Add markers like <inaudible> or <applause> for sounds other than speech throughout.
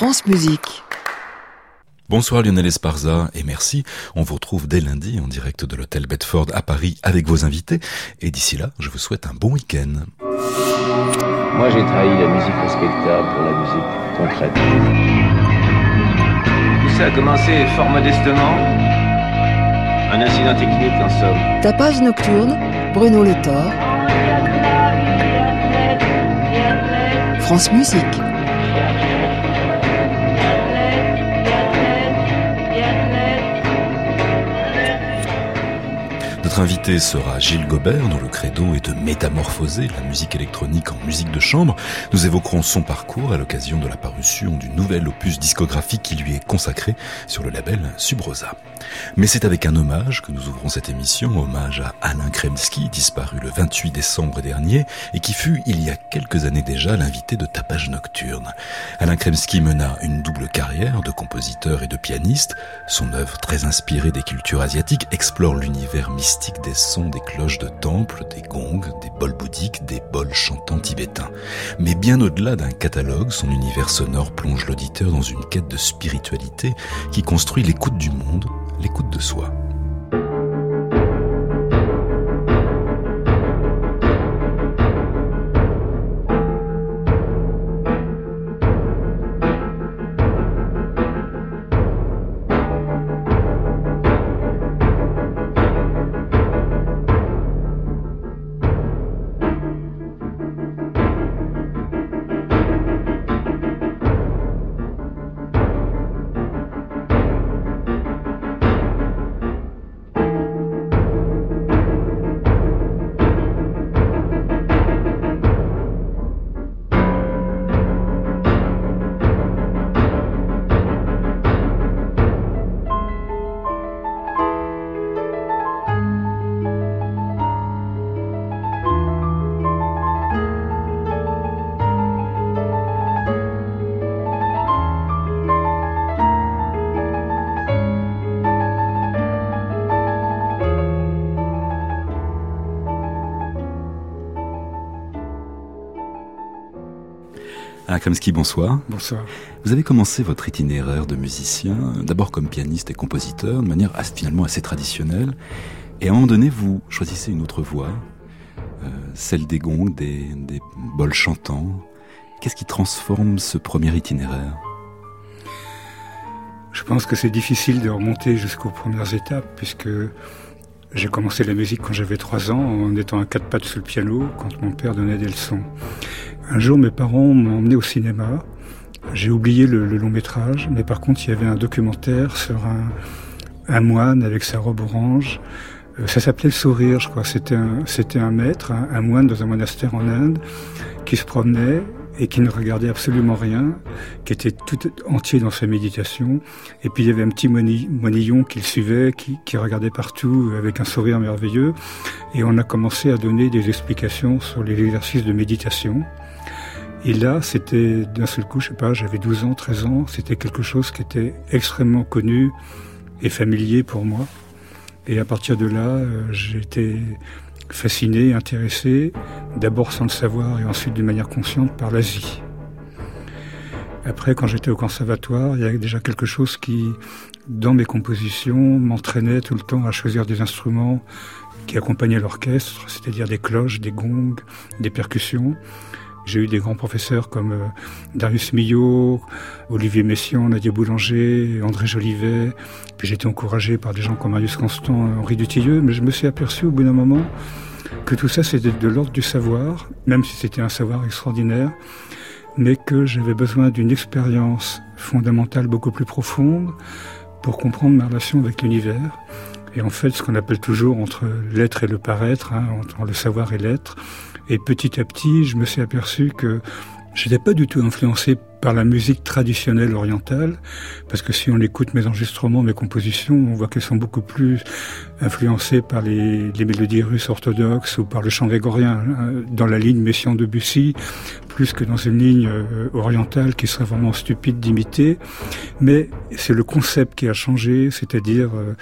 France Musique. Bonsoir Lionel Esparza et merci. On vous retrouve dès lundi en direct de l'hôtel Bedford à Paris avec vos invités. Et d'ici là, je vous souhaite un bon week-end. Moi j'ai trahi la musique respectable pour la musique concrète. Tout ça a commencé fort modestement. Un incident technique en somme. Tapage nocturne, Bruno Le Thor. France Musique. Notre invité sera Gilles Gobert, dont le credo est de métamorphoser la musique électronique en musique de chambre. Nous évoquerons son parcours à l'occasion de la parution du nouvel opus discographique qui lui est consacré sur le label Subrosa. Mais c'est avec un hommage que nous ouvrons cette émission, hommage à Alain Kremski, disparu le 28 décembre dernier, et qui fut, il y a quelques années déjà, l'invité de Tapage Nocturne. Alain Kremski mena une double carrière de compositeur et de pianiste. Son œuvre, très inspirée des cultures asiatiques, explore l'univers mystique des sons des cloches de temple, des gongs, des bols bouddhiques, des bols chantants tibétains. Mais bien au-delà d'un catalogue, son univers sonore plonge l'auditeur dans une quête de spiritualité qui construit l'écoute du monde l'écoute de soi. Kremski, bonsoir. Bonsoir. Vous avez commencé votre itinéraire de musicien, d'abord comme pianiste et compositeur, de manière finalement assez traditionnelle. Et à un moment donné, vous choisissez une autre voie, euh, celle des gongs, des, des bols chantants. Qu'est-ce qui transforme ce premier itinéraire? Je pense que c'est difficile de remonter jusqu'aux premières étapes, puisque j'ai commencé la musique quand j'avais trois ans, en étant à quatre pattes sur le piano, quand mon père donnait des leçons. Un jour, mes parents m'ont emmené au cinéma. J'ai oublié le, long métrage, mais par contre, il y avait un documentaire sur un, moine avec sa robe orange. Euh, ça s'appelait Le Sourire, je crois. C'était un, c'était un maître, un, moine dans un monastère en Inde, qui se promenait et qui ne regardait absolument rien, qui était tout entier dans sa méditation. Et puis il y avait un petit monillon qui le suivait, qui, qui regardait partout avec un sourire merveilleux. Et on a commencé à donner des explications sur les exercices de méditation. Et là, c'était d'un seul coup, je sais pas, j'avais 12 ans, 13 ans, c'était quelque chose qui était extrêmement connu et familier pour moi. Et à partir de là, euh, j'étais fasciné, intéressé, d'abord sans le savoir et ensuite d'une manière consciente par l'Asie. Après, quand j'étais au conservatoire, il y avait déjà quelque chose qui, dans mes compositions, m'entraînait tout le temps à choisir des instruments qui accompagnaient l'orchestre, c'est-à-dire des cloches, des gongs, des percussions. J'ai eu des grands professeurs comme euh, Darius Millot, Olivier Messiaen, Nadia Boulanger, André Jolivet. Puis j'ai été encouragé par des gens comme Marius Constant, Henri Dutilleux. Mais je me suis aperçu au bout d'un moment que tout ça c'était de l'ordre du savoir, même si c'était un savoir extraordinaire, mais que j'avais besoin d'une expérience fondamentale beaucoup plus profonde pour comprendre ma relation avec l'univers. Et en fait, ce qu'on appelle toujours entre l'être et le paraître, hein, entre le savoir et l'être, et petit à petit, je me suis aperçu que je n'étais pas du tout influencé par la musique traditionnelle orientale, parce que si on écoute mes enregistrements, mes compositions, on voit qu'elles sont beaucoup plus influencées par les, mélodies russes orthodoxes ou par le chant grégorien, hein, dans la ligne Messiaen-Debussy, plus que dans une ligne euh, orientale qui serait vraiment stupide d'imiter. Mais c'est le concept qui a changé, c'est-à-dire euh,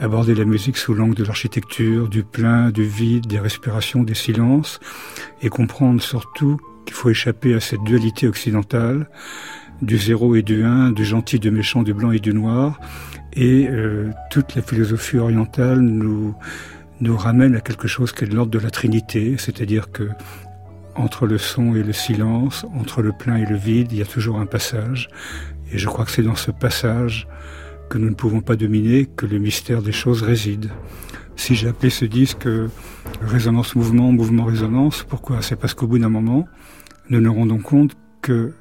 aborder la musique sous l'angle de l'architecture, du plein, du vide, des respirations, des silences, et comprendre surtout qu'il faut échapper à cette dualité occidentale du zéro et du un, du gentil, du méchant, du blanc et du noir. Et euh, toute la philosophie orientale nous, nous ramène à quelque chose qui est de l'ordre de la Trinité, c'est-à-dire que entre le son et le silence, entre le plein et le vide, il y a toujours un passage. Et je crois que c'est dans ce passage que nous ne pouvons pas dominer que le mystère des choses réside. Si j'ai appelé ce disque résonance-mouvement, mouvement-résonance, pourquoi? C'est parce qu'au bout d'un moment, nous nous rendons compte que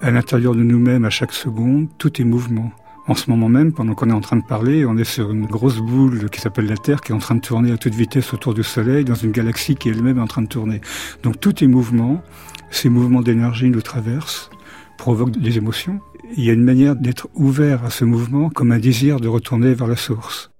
à l'intérieur de nous-mêmes, à chaque seconde, tout est mouvement. En ce moment même, pendant qu'on est en train de parler, on est sur une grosse boule qui s'appelle la Terre, qui est en train de tourner à toute vitesse autour du Soleil, dans une galaxie qui elle-même est en train de tourner. Donc tout est mouvement. Ces mouvements d'énergie nous traversent, provoquent des émotions. Il y a une manière d'être ouvert à ce mouvement comme un désir de retourner vers la source.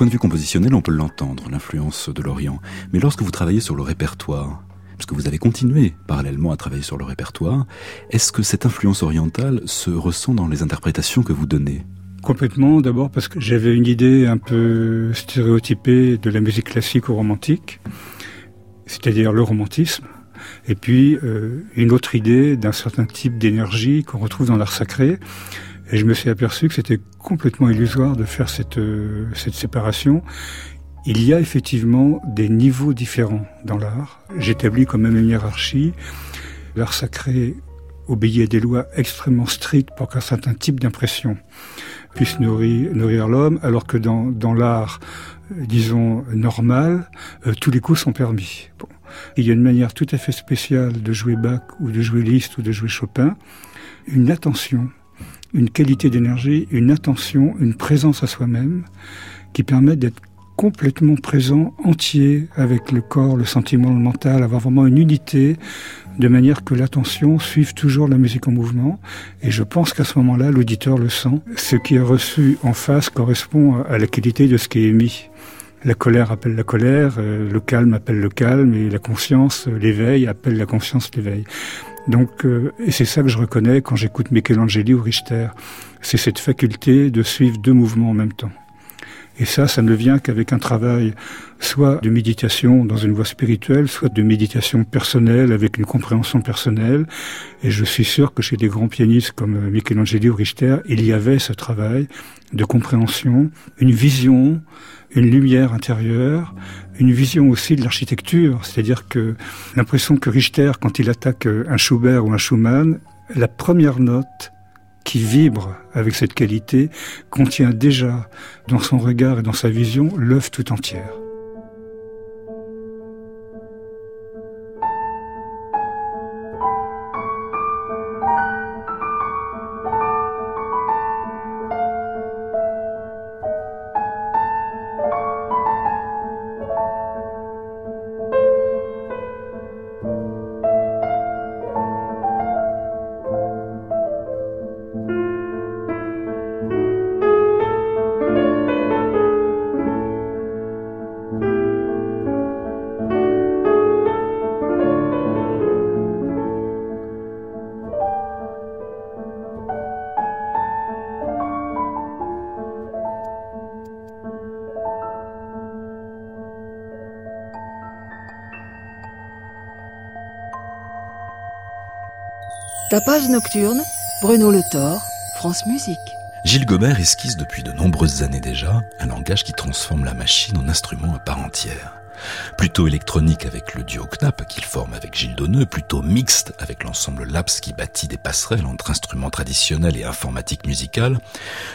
Point de vue compositionnel, on peut l'entendre, l'influence de l'Orient. Mais lorsque vous travaillez sur le répertoire, parce que vous avez continué parallèlement à travailler sur le répertoire, est-ce que cette influence orientale se ressent dans les interprétations que vous donnez? Complètement, d'abord parce que j'avais une idée un peu stéréotypée de la musique classique ou romantique, c'est-à-dire le romantisme, et puis euh, une autre idée d'un certain type d'énergie qu'on retrouve dans l'art sacré, et je me suis aperçu que c'était complètement illusoire de faire cette, euh, cette séparation. Il y a effectivement des niveaux différents dans l'art. J'établis quand même une hiérarchie. L'art sacré obéit à des lois extrêmement strictes pour qu'un certain type d'impression puisse nourrir, l'homme, alors que dans, dans l'art, euh, disons, normal, euh, tous les coups sont permis. Il y a une manière tout à fait spéciale de jouer Bach ou de jouer Liszt ou de jouer Chopin, une attention, une qualité d'énergie, une attention, une présence à soi-même qui permet d'être complètement présent, entier, avec le corps, le sentiment, le mental, avoir vraiment une unité, de manière que l'attention suive toujours la musique en mouvement. Et je pense qu'à ce moment-là, l'auditeur le sent. Ce qui est reçu en face correspond à la qualité de ce qui est émis. La colère appelle la colère, euh, le calme appelle le calme, et la conscience, l'éveil appelle la conscience, l'éveil. Donc, euh, et c'est ça que je reconnais quand j'écoute Michelangeli ou Richter. C'est cette faculté de suivre deux mouvements en même temps. Et ça, ça ne vient qu'avec un travail soit de méditation dans une voie spirituelle, soit de méditation personnelle avec une compréhension personnelle. Et je suis sûr que chez des grands pianistes comme Michelangelo ou Richter, il y avait ce travail de compréhension, une vision, une lumière intérieure, une vision aussi de l'architecture. C'est-à-dire que l'impression que Richter, quand il attaque un Schubert ou un Schumann, la première note qui vibre avec cette qualité contient déjà dans son regard et dans sa vision l'œuvre tout entière. Tapage nocturne, Bruno Le Thor, France Musique. Gilles Gobert esquisse depuis de nombreuses années déjà un langage qui transforme la machine en instrument à part entière. Plutôt électronique avec le duo Knapp qu'il forme avec Gilles Donneux, plutôt mixte avec l'ensemble Laps qui bâtit des passerelles entre instruments traditionnels et informatique musicale,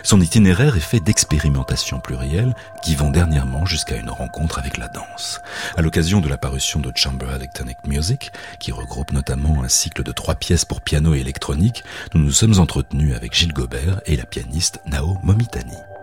son itinéraire est fait d'expérimentations plurielles qui vont dernièrement jusqu'à une rencontre avec la danse. À l'occasion de la parution de Chamber Electronic Music, qui regroupe notamment un cycle de trois pièces pour piano et électronique, nous nous sommes entretenus avec Gilles Gobert et la pianiste Nao Momitani.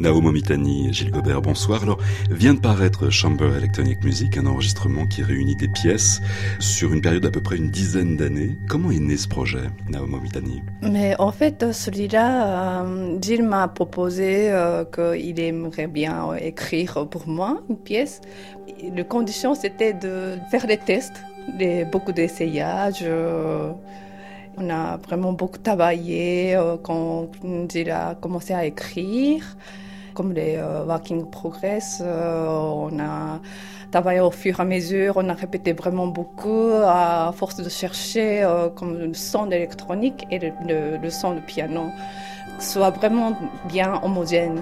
Naomo Mitani, Gilles Gobert, bonsoir. Alors, vient de paraître Chamber Electronic Music, un enregistrement qui réunit des pièces sur une période d'à peu près une dizaine d'années. Comment est né ce projet, Naomo Mitani Mais en fait, celui-là, euh, Gilles m'a proposé euh, qu'il aimerait bien écrire pour moi une pièce. La condition, c'était de faire des tests, beaucoup d'essayages. Euh, on a vraiment beaucoup travaillé quand Gilles a commencé à écrire comme les euh, Working Progress. Euh, on a travaillé au fur et à mesure, on a répété vraiment beaucoup à force de chercher euh, comme le son électronique et le, son de piano soit vraiment bien homogène.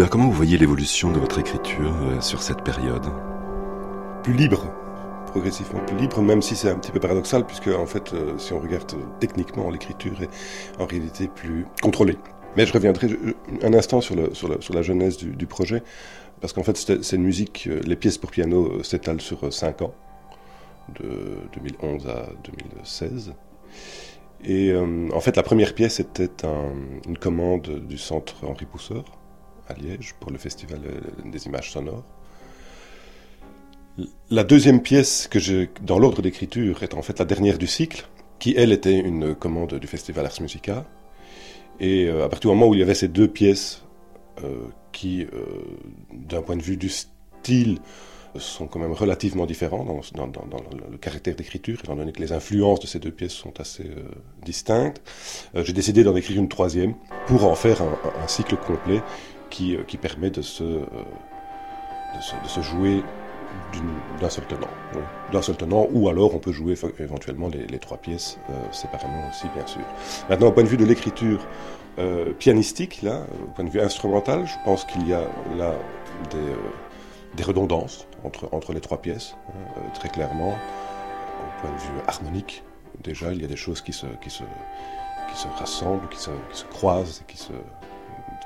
Gobert, comment vous voyez l'évolution de votre écriture euh, sur cette période? Plus libre, progressivement plus libre, même si c'est un petit peu paradoxal, puisque en fait, euh, si on regarde techniquement, l'écriture est en réalité plus contrôlée. Mais je reviendrai euh, un instant sur, la genèse du, projet, parce qu'en fait, c'est une musique, les pièces pour piano s'étalent sur 5 ans, de 2011 à 2016. Et en fait, la première pièce était une commande du centre Henri Pousseur, à Liège pour le festival euh, des images sonores. La deuxième pièce que j'ai dans l'ordre d'écriture est en fait la dernière du cycle, qui elle était une commande du festival Ars Musica. Et euh, à partir du moment où il y avait ces deux pièces euh, qui, d'un point de vue du style, sont quand même relativement différents dans, le caractère d'écriture, étant donné que les influences de ces deux pièces sont assez distinctes. J'ai décidé d'en écrire une troisième pour en faire un cycle complet qui, euh, qui permet de se, euh, de se, jouer d'un seul tenant. D'un seul tenant, ou alors on peut jouer éventuellement les, trois pièces euh, séparément aussi, bien sûr. Maintenant, au point de vue de l'écriture pianistique, là, au point de vue instrumental, je pense qu'il y a là des, des redondances entre, entre les trois pièces, hein, très clairement. Au point de vue harmonique, déjà, il y a des choses qui se, qui se, qui se rassemblent, qui se, qui se croisent, qui se,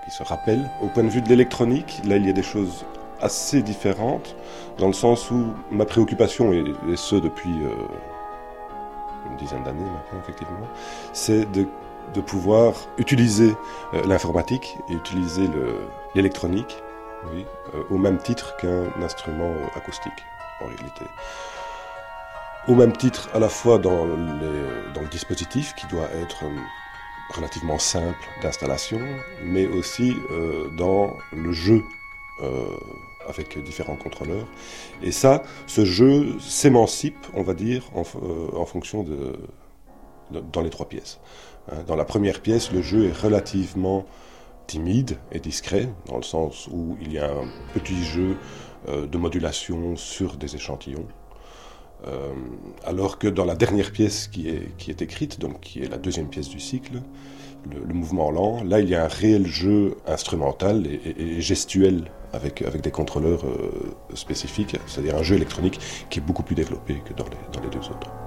qui se rappellent. Au point de vue de l'électronique, là il y a des choses assez différentes, dans le sens où ma préoccupation, et, ce depuis euh, une dizaine d'années maintenant effectivement, c'est de, de, pouvoir utiliser euh, l'informatique et utiliser l'électronique oui, euh, au même titre qu'un instrument acoustique en réalité au même titre à la fois dans, dans le dispositif qui doit être relativement simple d'installation, mais aussi euh, dans le jeu euh, avec différents contrôleurs. Et ça, ce jeu s'émancipe, on va dire, en, en fonction de, dans les trois pièces. Hein, dans la première pièce, le jeu est relativement timide et discret, dans le sens où il y a un petit jeu euh, de modulation sur des échantillons. Euh, alors que dans la dernière pièce qui est, écrite, donc qui est la deuxième pièce du cycle, le, mouvement lent, là il y a un réel jeu instrumental et, gestuel avec, des contrôleurs euh, spécifiques, c'est-à-dire un jeu électronique qui est beaucoup plus développé que dans les deux autres.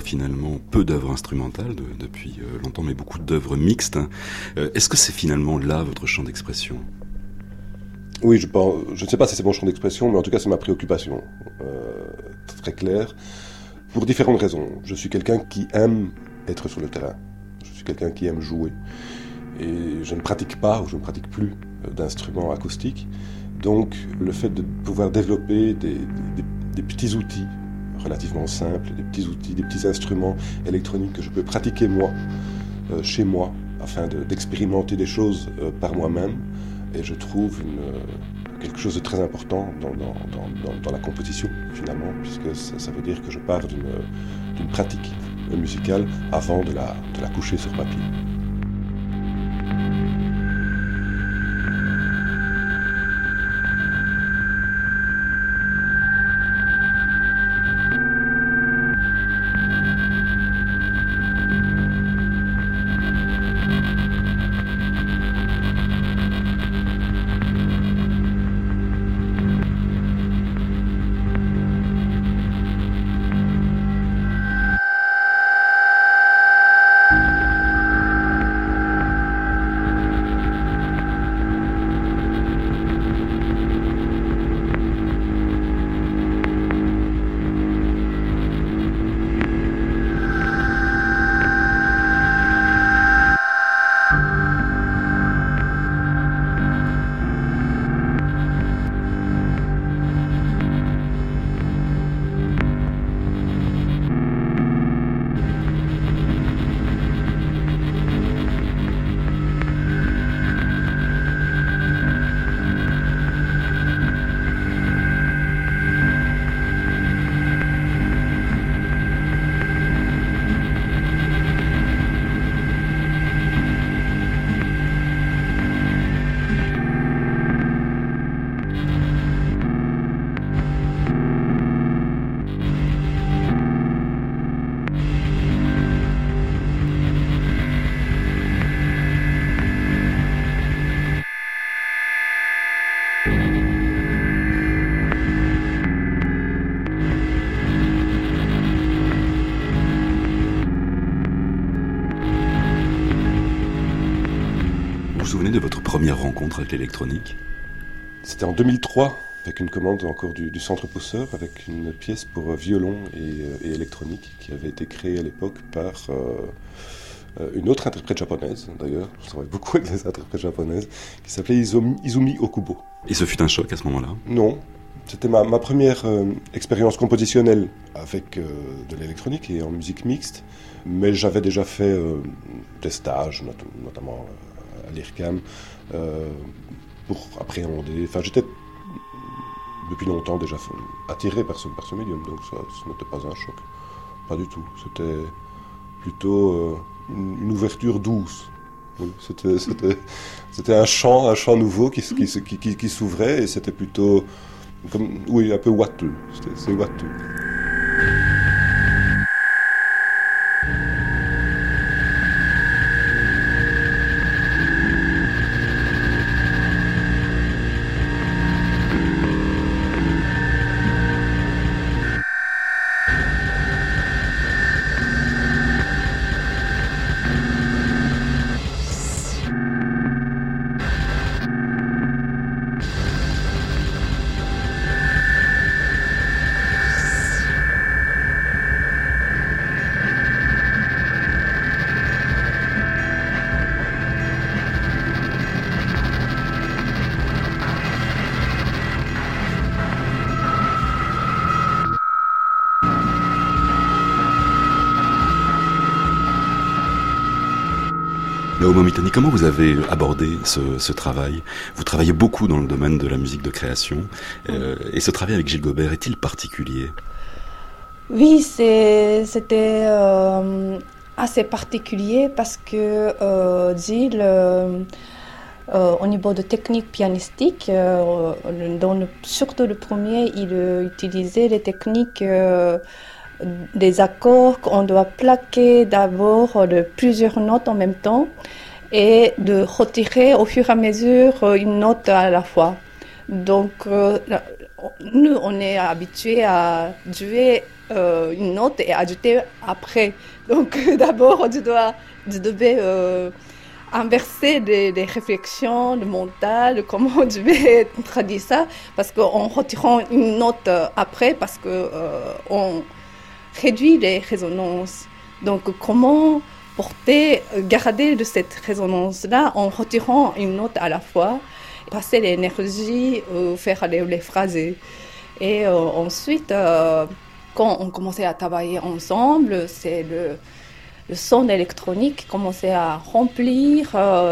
Finalement peu d'œuvres instrumentales depuis euh, longtemps, mais beaucoup d'œuvres mixtes. Euh, est-ce que c'est finalement là votre champ d'expression? Oui, je, ne sais pas si c'est mon champ d'expression, mais en tout cas c'est ma préoccupation, euh, très claire, pour différentes raisons. Je suis quelqu'un qui aime être sur le terrain. Je suis quelqu'un qui aime jouer. Et je ne pratique pas, ou je ne pratique plus d'instruments acoustiques. Donc le fait de pouvoir développer des petits outils relativement simples, des petits outils, des petits instruments électroniques que je peux pratiquer moi, euh, chez moi, afin d'expérimenter des choses euh, par moi-même. Et je trouve euh, quelque chose de très important dans, la composition, finalement, puisque ça, veut dire que je pars d'une pratique musicale avant de la coucher sur papier. Première rencontre avec l'électronique C'était en 2003, avec une commande encore du, Centre Pousseur, avec une pièce pour violon euh, et, électronique qui avait été créée à l'époque par euh, une autre interprète japonaise, d'ailleurs, je travaille beaucoup avec des interprètes japonaises, qui s'appelait Izumi, Okubo. Et ce fut un choc à ce moment-là? Non, c'était ma, première euh, expérience compositionnelle avec de l'électronique et en musique mixte, mais j'avais déjà fait des stages, notamment à l'IRCAM, euh, pour appréhender. Enfin, j'étais depuis longtemps déjà attiré par ce, par ce médium, donc ça, ce n'était pas un choc. Pas du tout. C'était plutôt euh, une, ouverture douce. c'était un champ, un champ nouveau qui, qui, qui, s'ouvrait et c'était plutôt oui, un peu wateux. C'est comment vous avez abordé ce, travail? Vous travaillez beaucoup dans le domaine de la musique de création. Euh, et ce travail avec Gilles Gobert est-il particulier? Oui, c'était euh, assez particulier parce que euh, Gilles, au niveau de technique pianistique, dans surtout le premier, il utilisait les techniques des accords qu'on doit plaquer d'abord de plusieurs notes en même temps et de retirer au fur et à mesure euh, une note à la fois. Donc, euh, nous, on est habitué à jouer euh, une note et ajouter après. Donc, <laughs> d'abord, tu dois, tu devais inverser des, réflexions, le mental, comment je vais traduire ça, parce qu'en retirant une note après, parce que on réduit les résonances. Donc, comment porter, garder de cette résonance-là en retirant une note à la fois. passer l'énergie, faire les, les, phrases. Et ensuite, quand on commençait à travailler ensemble, c'est le, son électronique qui commençait à remplir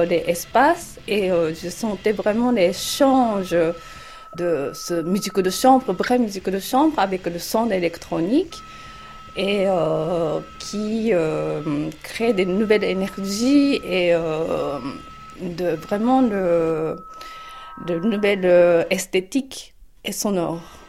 les espaces et je sentais vraiment les changes de ce musique de chambre, vraie musique de chambre avec le son électronique et euh, qui euh, crée des nouvelles énergies et euh, de vraiment de, de nouvelles esthétiques et sonores.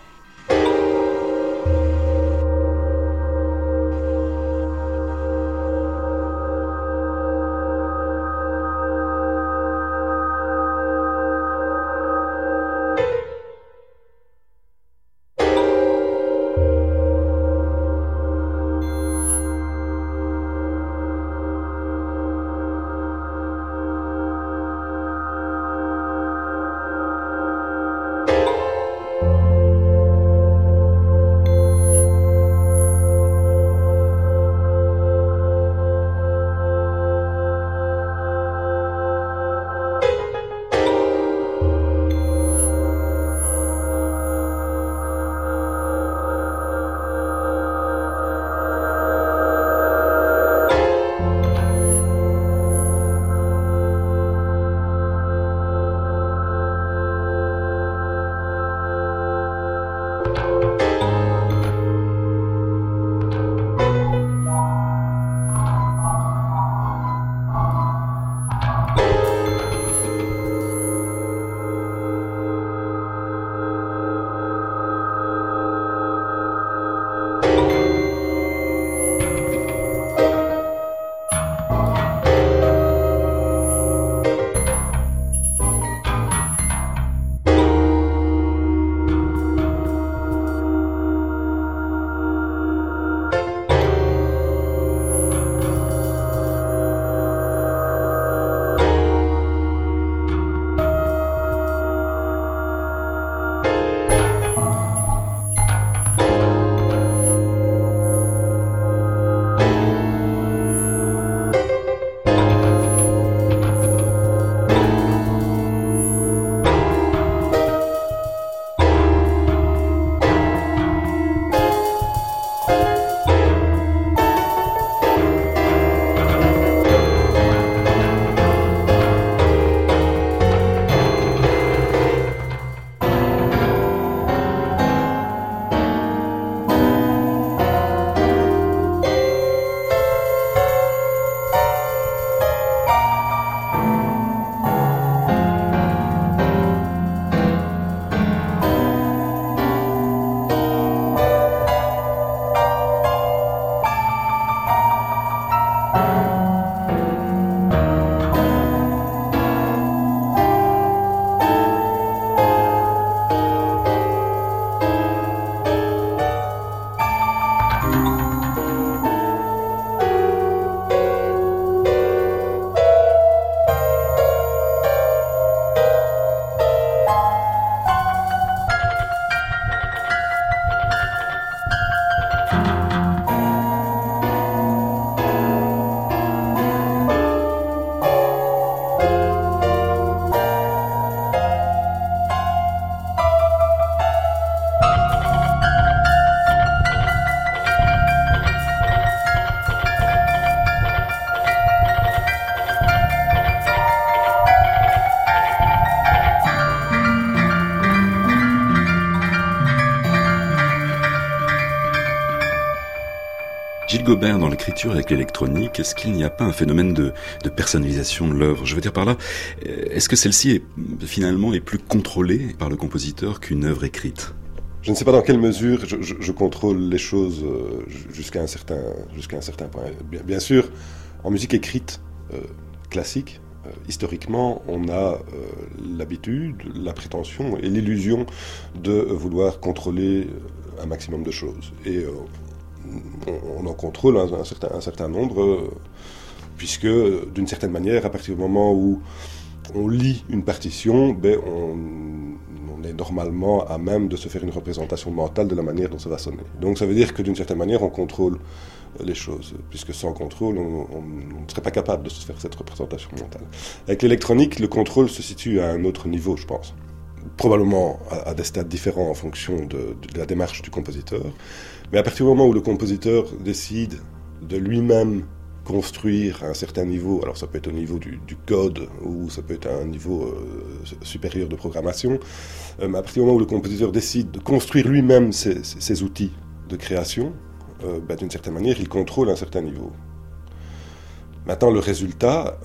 Dans l'écriture avec l'électronique, est-ce qu'il n'y a pas un phénomène de, personnalisation de l'œuvre? Je veux dire par là, euh, est-ce que celle-ci est, finalement est plus contrôlée par le compositeur qu'une œuvre écrite? Je ne sais pas dans quelle mesure je, contrôle les choses euh, jusqu'à un certain un certain point. Bien, sûr, en musique écrite euh, classique, historiquement, on a l'habitude, la prétention et l'illusion de vouloir contrôler un maximum de choses. Et on, en contrôle un, certain, nombre, euh, puisque d'une certaine manière, à partir du moment où on lit une partition, ben on, on est normalement à même de se faire une représentation mentale de la manière dont ça va sonner. Donc ça veut dire que d'une certaine manière, on contrôle les choses, puisque sans contrôle, on, ne serait pas capable de se faire cette représentation mentale. Avec l'électronique, le contrôle se situe à un autre niveau, je pense. Probablement à, des stades différents en fonction de, la démarche du compositeur. Mais à partir du moment où le compositeur décide de lui-même construire à un certain niveau, alors ça peut être au niveau du, code ou ça peut être à un niveau euh, supérieur de programmation, euh, mais à partir du moment où le compositeur décide de construire lui-même ses, outils de création, euh, ben, d'une certaine manière, il contrôle un certain niveau. Maintenant, le résultat,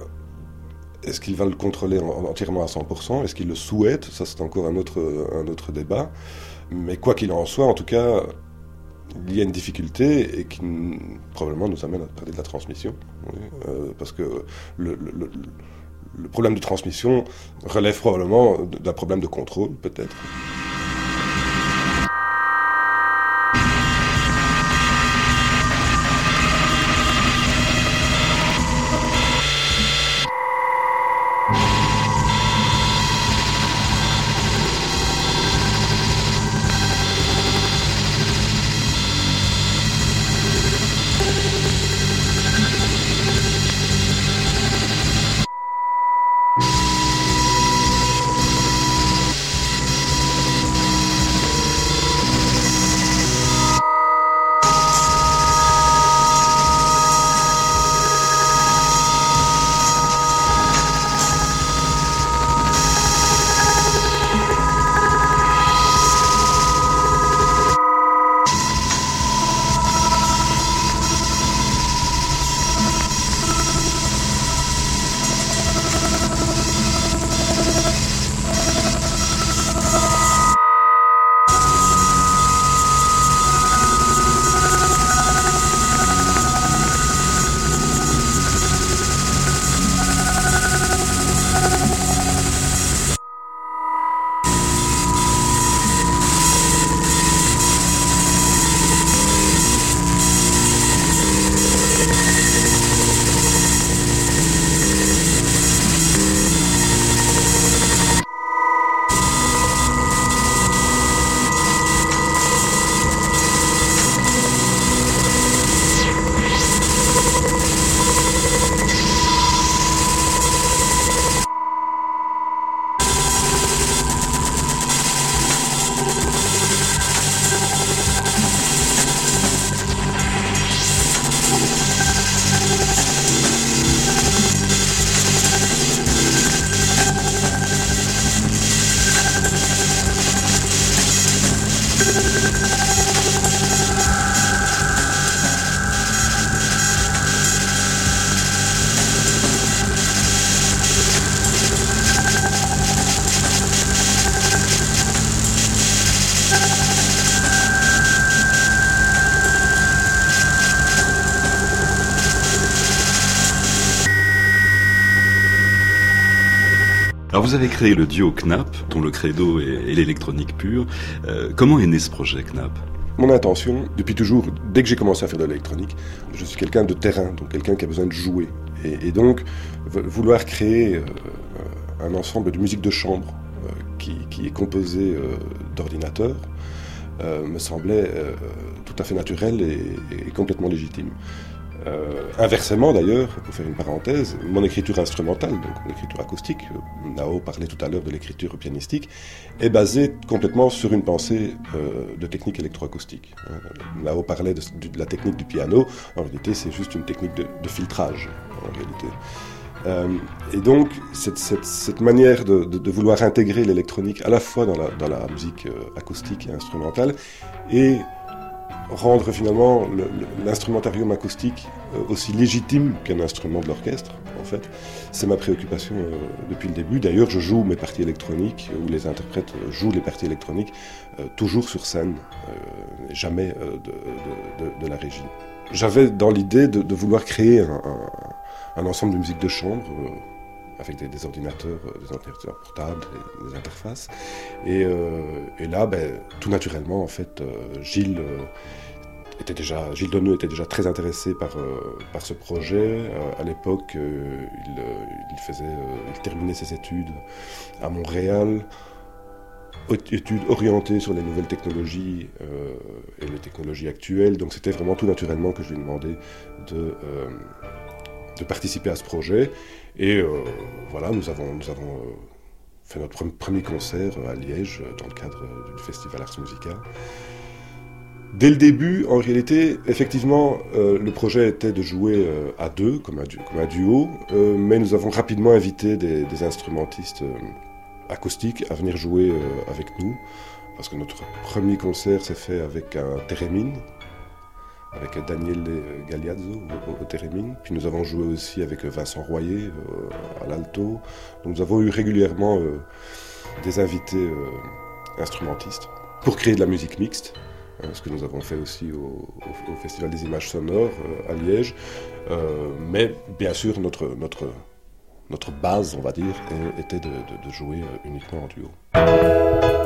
est-ce qu'il va le contrôler entièrement à 100% Est-ce qu'il le souhaite? Ça, c'est encore un autre, un autre débat. Mais quoi qu'il en soit, en tout cas, il y a une difficulté et qui probablement nous amène à parler de la transmission. Euh, parce que le, le, problème de transmission relève probablement d'un problème de contrôle, peut-être. Avez créé le duo Knapp, dont le credo est, l'électronique pure. Euh, comment est né ce projet Knapp? Mon intention, depuis toujours, dès que j'ai commencé à faire de l'électronique, je suis quelqu'un de terrain, donc quelqu'un qui a besoin de jouer. Et, donc, vouloir créer euh, un ensemble de musique de chambre euh, qui, est composé d'ordinateurs me semblait tout à fait naturel et complètement légitime. Euh, inversement d'ailleurs, pour faire une parenthèse, mon écriture instrumentale, donc mon écriture acoustique, euh, Nao parlait tout à l'heure de l'écriture pianistique, est basée complètement sur une pensée euh, de technique électroacoustique. Nao parlait de, la technique du piano, en réalité c'est juste une technique de, filtrage, en réalité. et donc, cette, manière de, vouloir intégrer l'électronique à la fois dans la, dans la musique acoustique et instrumentale et rendre finalement l'instrumentarium acoustique euh, aussi légitime qu'un instrument de l'orchestre, en fait. C'est ma préoccupation euh, depuis le début. D'ailleurs, je joue mes parties électroniques, ou les interprètes jouent les parties électroniques, euh, toujours sur scène, jamais de, la régie. J'avais dans l'idée de, vouloir créer un, ensemble de musique de chambre avec des, ordinateurs, des ordinateurs portables, des, interfaces. Et, là, ben, tout naturellement, en fait, Gilles était déjà, Gilles Donneux était déjà très intéressé par, euh, ce projet. Euh, à l'époque, euh, il terminait ses études à Montréal. études orientées sur les nouvelles technologies et les technologies actuelles. Donc c'était vraiment tout naturellement que je lui ai demandé de, de participer à ce projet. Et voilà, nous avons, avons fait notre premier concert à Liège dans le cadre du festival Ars Musica. Dès le début, en réalité, effectivement, euh, le projet était de jouer euh, à deux, comme un, duo, euh, mais nous avons rapidement invité des, des instrumentistes acoustiques à venir jouer avec nous, parce que notre premier concert s'est fait avec un theremin, avec Daniel Galiazzo au, au Puis nous avons joué aussi avec Vincent Royer à l'alto. Donc nous avons eu régulièrement des invités instrumentistes pour créer de la musique mixte. Euh, ce que nous avons fait aussi au, Festival des images sonores euh, à Liège. Euh, mais bien sûr, notre, notre, notre base, on va dire, était de jouer uniquement en duo.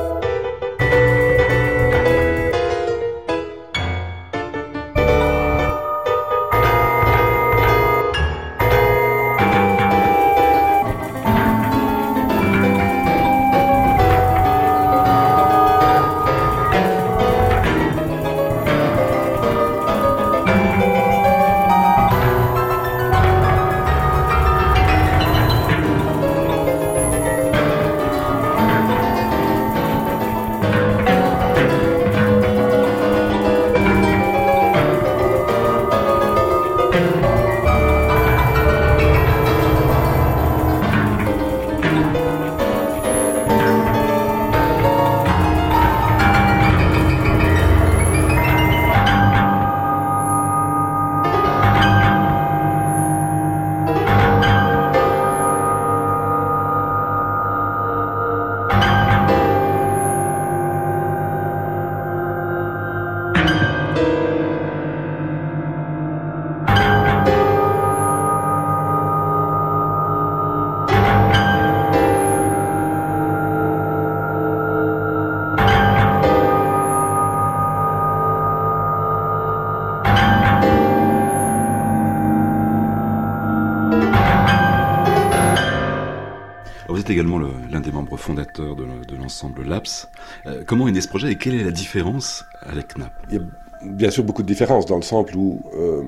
L'ensemble LAPS. Euh, comment est né ce projet et quelle est la différence avec KNAP Il y a bien sûr beaucoup de différences dans le sens où, euh,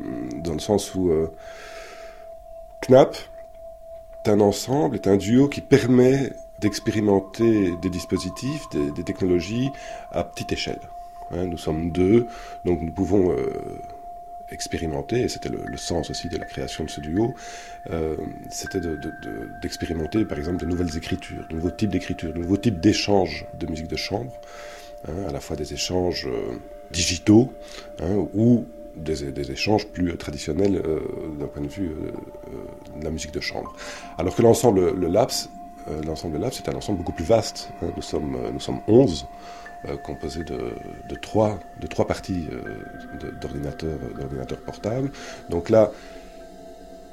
sens où euh, KNAP est un ensemble, est un duo qui permet d'expérimenter des dispositifs, des, technologies à petite échelle. Hein, nous sommes deux, donc nous pouvons expérimenter, et c'était le, sens aussi de la création de ce duo, euh, c'était d'expérimenter par exemple de nouvelles écritures, de nouveaux types d'écritures, de nouveaux types d'échanges de musique de chambre, hein, à la fois des échanges euh, digitaux hein, ou des, échanges plus traditionnels euh, d'un point de vue de la musique de chambre. Alors que l'ensemble, le LAPS, l'ensemble LAPS, c'est un ensemble beaucoup plus vaste. Hein. nous, sommes, nous sommes 11 euh, composé de, trois, parties euh, d'ordinateurs portables. Donc là,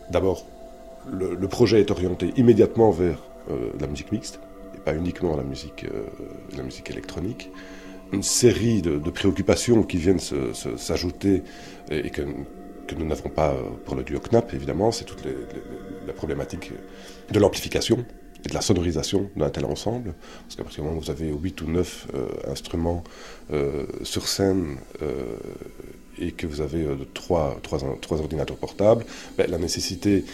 d'abord, le, projet est orienté immédiatement vers euh, la musique mixte, et pas uniquement la musique, électronique. Une série de, préoccupations qui viennent s'ajouter et, que, nous n'avons pas pour le duo KNAP, évidemment, c'est toute la problématique de l'amplification et de la sonorisation d'un tel ensemble. Parce qu'à partir du moment où vous avez 8 ou 9 euh, instruments euh, sur scène euh, et que vous avez trois, trois, trois, ordinateurs portables, ben, la nécessité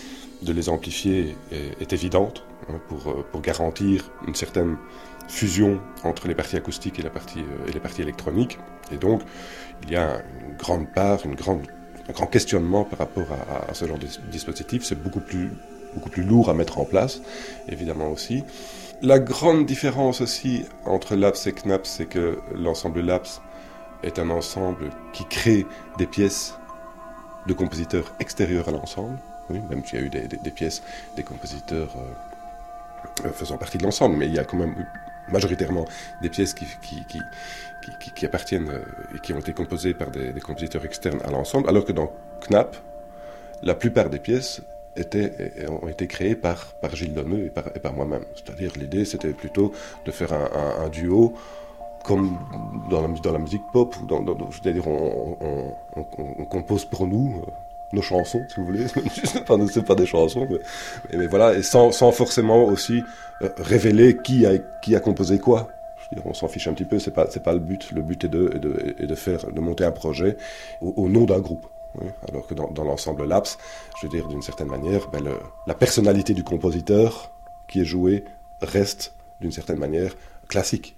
de les amplifier est, évidente hein, pour, pour, garantir une certaine fusion entre les parties acoustiques et, la partie, et les parties électroniques. Et donc, il y a une grande part, une grande, un grand questionnement par rapport à, à ce genre de dispositif. C'est beaucoup plus beaucoup plus lourd à mettre en place, évidemment aussi. La grande différence aussi entre LAPS et KNAPS, c'est que l'ensemble LAPS est un ensemble qui crée des pièces de compositeurs extérieurs à l'ensemble, oui, même s'il y a eu des, pièces des compositeurs euh, faisant partie de l'ensemble, mais il y a quand même majoritairement des pièces qui, qui, qui, appartiennent euh, et qui ont été composées par des, des compositeurs externes à l'ensemble, alors que dans KNAP, la plupart des pièces ont été créés par, par Gilles Donneux et par, moi-même. C'est-à-dire l'idée c'était plutôt de faire un, duo comme dans la, dans musique pop, dans, c'est-à-dire on, compose pour nous euh, nos chansons, si vous voulez, <laughs> ce pas, pas des chansons, mais, voilà, et sans, forcément aussi euh, révéler qui a, qui a composé quoi. on s'en fiche un petit peu, c'est pas, c'est pas le but. Le but est de, de, de faire, de monter un projet au, nom d'un groupe. Alors que dans, l'ensemble Laps, je veux dire, d'une certaine manière, ben la personnalité du compositeur qui est joué reste, d'une certaine manière, classique.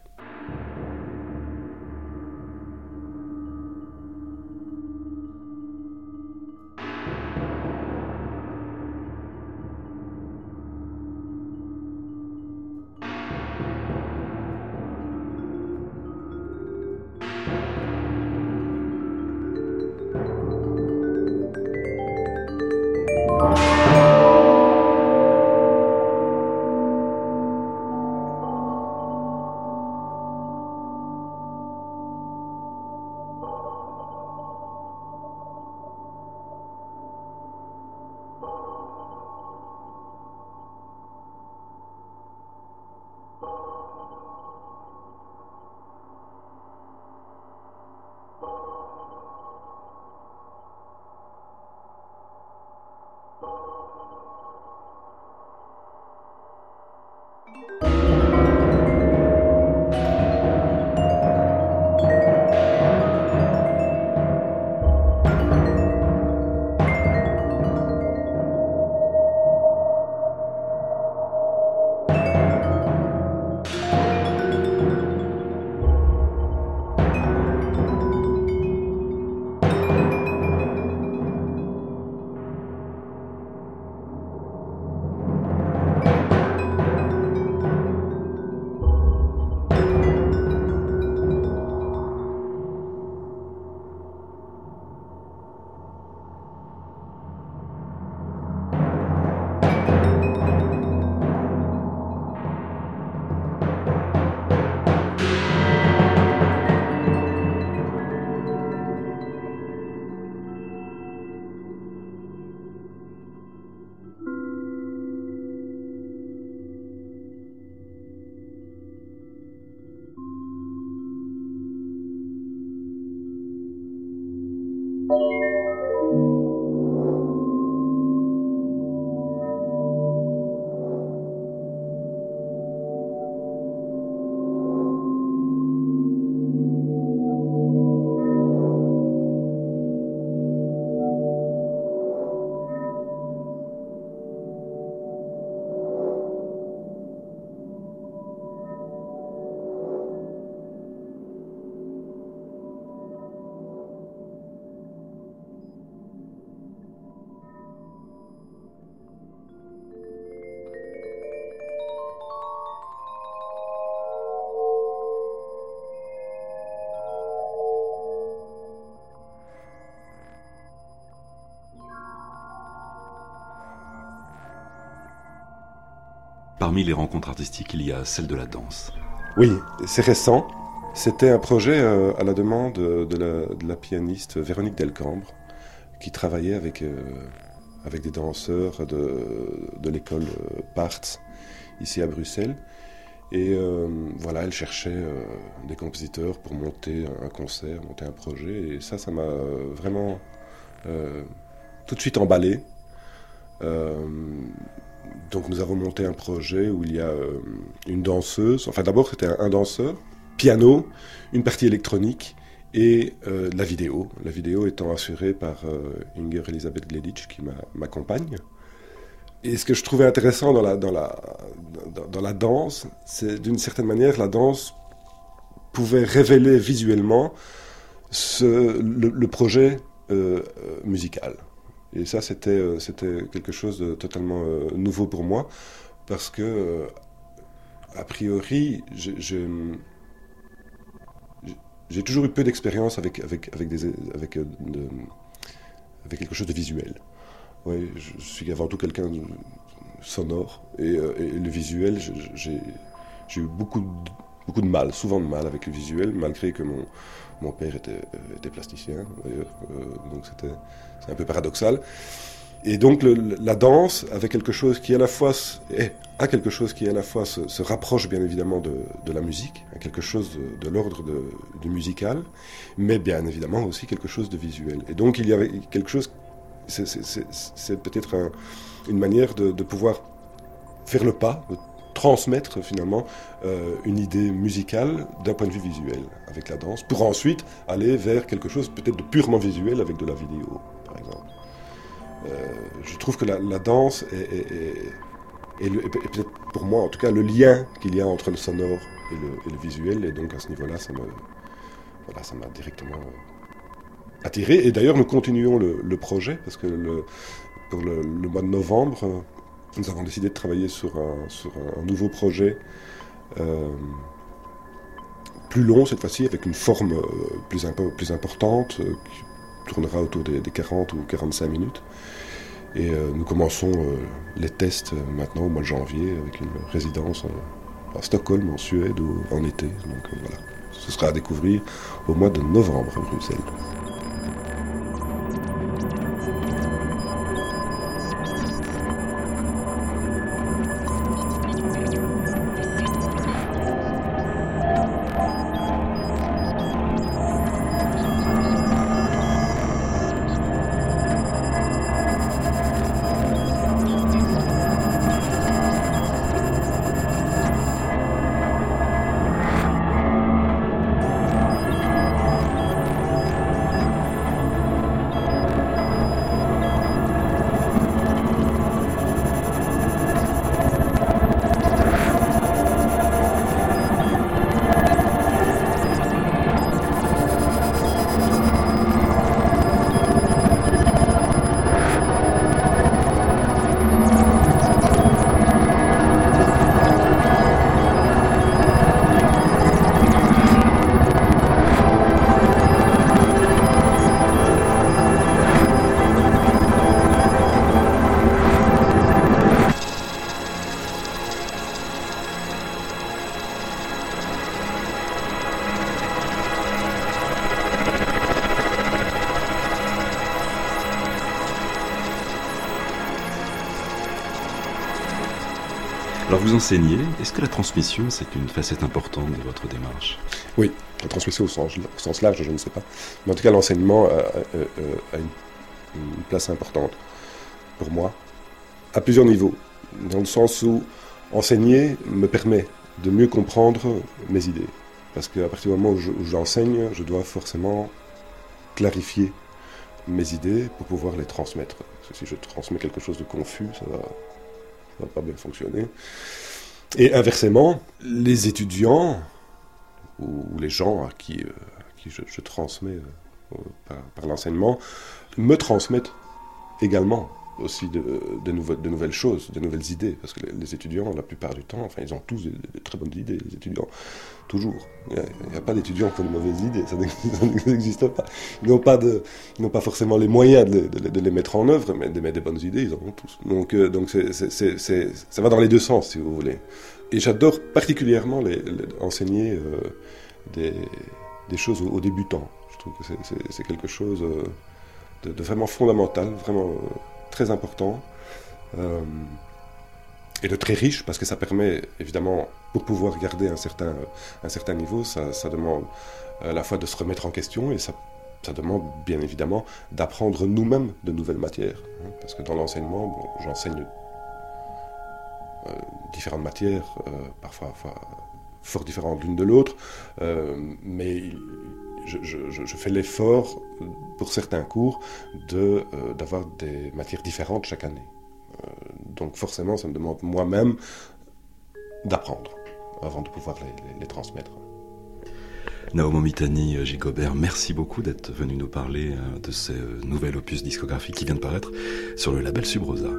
Les rencontres artistiques, il y a celle de la danse. Oui, c'est récent. C'était un projet euh, à la demande de la, pianiste Véronique Delcambre, qui travaillait avec, euh, des danseurs de, de l'école euh, Parts, ici à Bruxelles. Et voilà, elle cherchait des compositeurs pour monter un concert, monter un projet. Et ça, ça m'a vraiment tout de suite emballé donc nous avons monté un projet où il y a euh, une danseuse, enfin d'abord c'était un, danseur, piano, une partie électronique et euh, la vidéo. La vidéo étant assurée par euh, Inger Elisabeth Gleditsch qui m'accompagne. Et ce que je trouvais intéressant dans la, dans la, dans, la danse, c'est d'une certaine manière la danse pouvait révéler visuellement le, projet musical. Et ça, c'était, euh, c'était quelque chose de totalement euh, nouveau pour moi, parce que, euh, a priori, j'ai toujours eu peu d'expérience avec, avec, avec, quelque chose de visuel. Ouais, je suis avant tout quelqu'un de sonore, et, le visuel, j'ai eu beaucoup de, beaucoup de mal, souvent de mal avec le visuel, malgré que mon, mon père était, était plasticien, donc c'était c'est un peu paradoxal. Et donc la danse avait quelque chose qui à la fois a quelque chose qui à la fois se, rapproche bien évidemment de, la musique, a quelque chose de, l'ordre du musical, mais bien évidemment aussi quelque chose de visuel. Et donc il y avait quelque chose, c'est peut-être une manière de, pouvoir faire le pas, transmettre finalement euh, une idée musicale d'un point de vue visuel avec la danse, pour ensuite aller vers quelque chose peut-être de purement visuel avec de la vidéo, Euh, je trouve que la, danse est, peut-être pour moi en tout cas le lien qu'il y a entre le sonore et le, visuel, et donc à ce niveau-là, ça voilà, m'a directement attiré. Et d'ailleurs, nous continuons le, projet parce que pour le, mois de novembre, nous avons décidé de travailler sur un, nouveau projet euh, plus long cette fois-ci, avec une forme euh, plus, importante, euh, tournera autour des, 40 ou 45 minutes. Et nous commençons les tests maintenant au mois de janvier avec une résidence à Stockholm, en Suède, en été. Donc voilà, ce sera à découvrir au mois de novembre à Bruxelles. Vous enseignez. Est-ce que la transmission, c'est une facette importante de votre démarche? Oui, la transmission au sens, large, je ne sais pas. Mais en tout cas, l'enseignement a, une, place importante pour moi, à plusieurs niveaux. Dans le sens où enseigner me permet de mieux comprendre mes idées. Parce qu'à partir du moment où j'enseigne, je, dois forcément clarifier mes idées pour pouvoir les transmettre. si je transmets quelque chose de confus, ça va ça va pas bien fonctionner. Et inversement, les étudiants ou, les gens à qui, euh, je, transmets euh, par l'enseignement me transmettent également aussi de, de, de, nouvelles choses, de nouvelles idées. Parce que les, étudiants, la plupart du temps, enfin, ils ont tous des, très bonnes idées, les étudiants. Toujours. Il n'y a, pas d'étudiants qui ont de mauvaises idées, <laughs> ça n'existe pas. Ils n'ont pas, de, pas forcément les moyens de, les mettre en œuvre, mais de mettre des bonnes idées, ils en ont tous. Donc, euh, donc ça va dans les deux sens, si vous voulez. Et j'adore particulièrement les, enseigner euh, des, des, choses aux, débutants. Je trouve que c'est, quelque chose euh, de, vraiment fondamental, vraiment très important euh, et de très riche parce que ça permet évidemment, pour pouvoir garder un certain, un certain niveau, ça, ça demande à la fois de se remettre en question et ça, ça demande bien évidemment d'apprendre nous-mêmes de nouvelles matières. Hein, parce que dans l'enseignement, j'enseigne euh, différentes matières, euh, parfois, fort différentes l'une de l'autre, mais je, fais l'effort pour certains cours de, euh, d'avoir des matières différentes chaque année. Euh, donc forcément, ça me demande moi-même d'apprendre avant de pouvoir les, transmettre. Naomo Mitani, euh, Gigobert, merci beaucoup d'être venu nous parler de ce nouvel opus discographique qui vient de paraître sur le label Subrosa.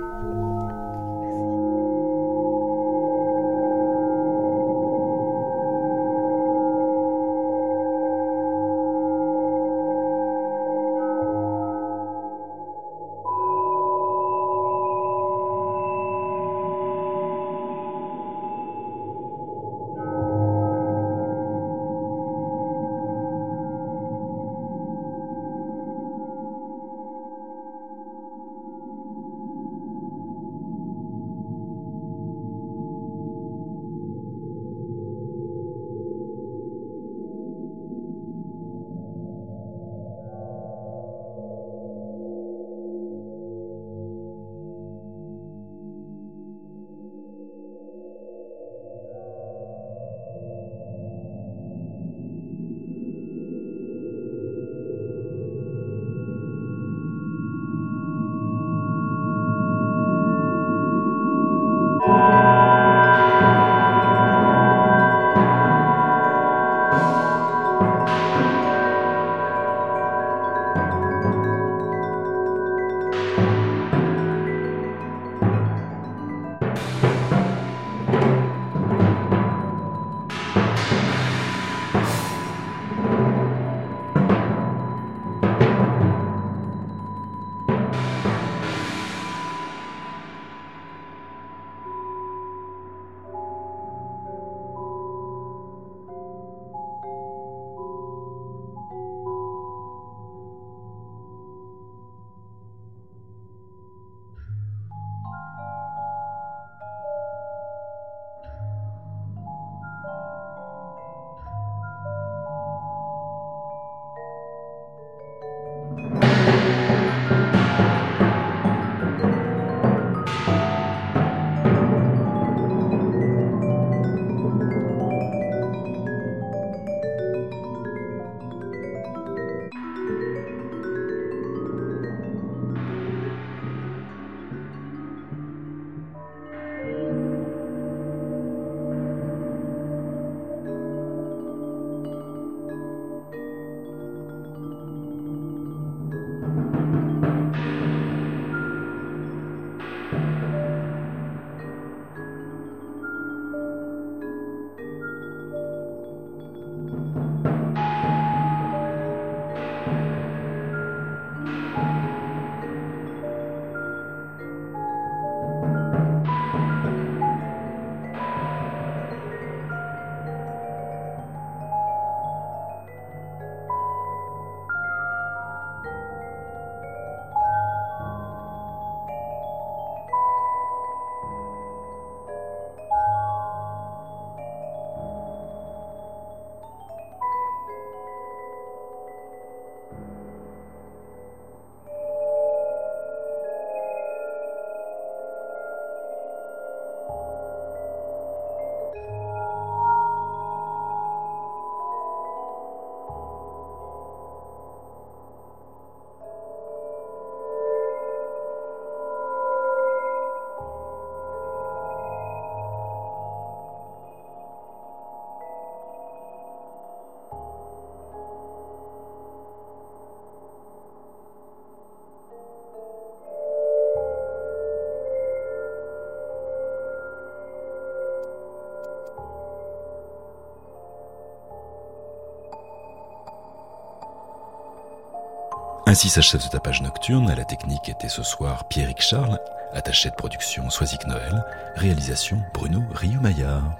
Ainsi s'achève ce tapage nocturne. À la technique était ce soir Pierrick Charles, attaché de production Soisic Noël, réalisation Bruno Riumaillard.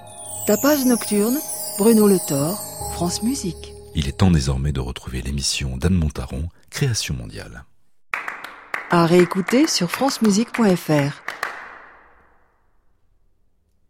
Tapage nocturne, Bruno Le Thor, France Musique. Il est temps désormais de retrouver l'émission d'Anne Montaron, Création mondiale. À réécouter sur francemusique.fr.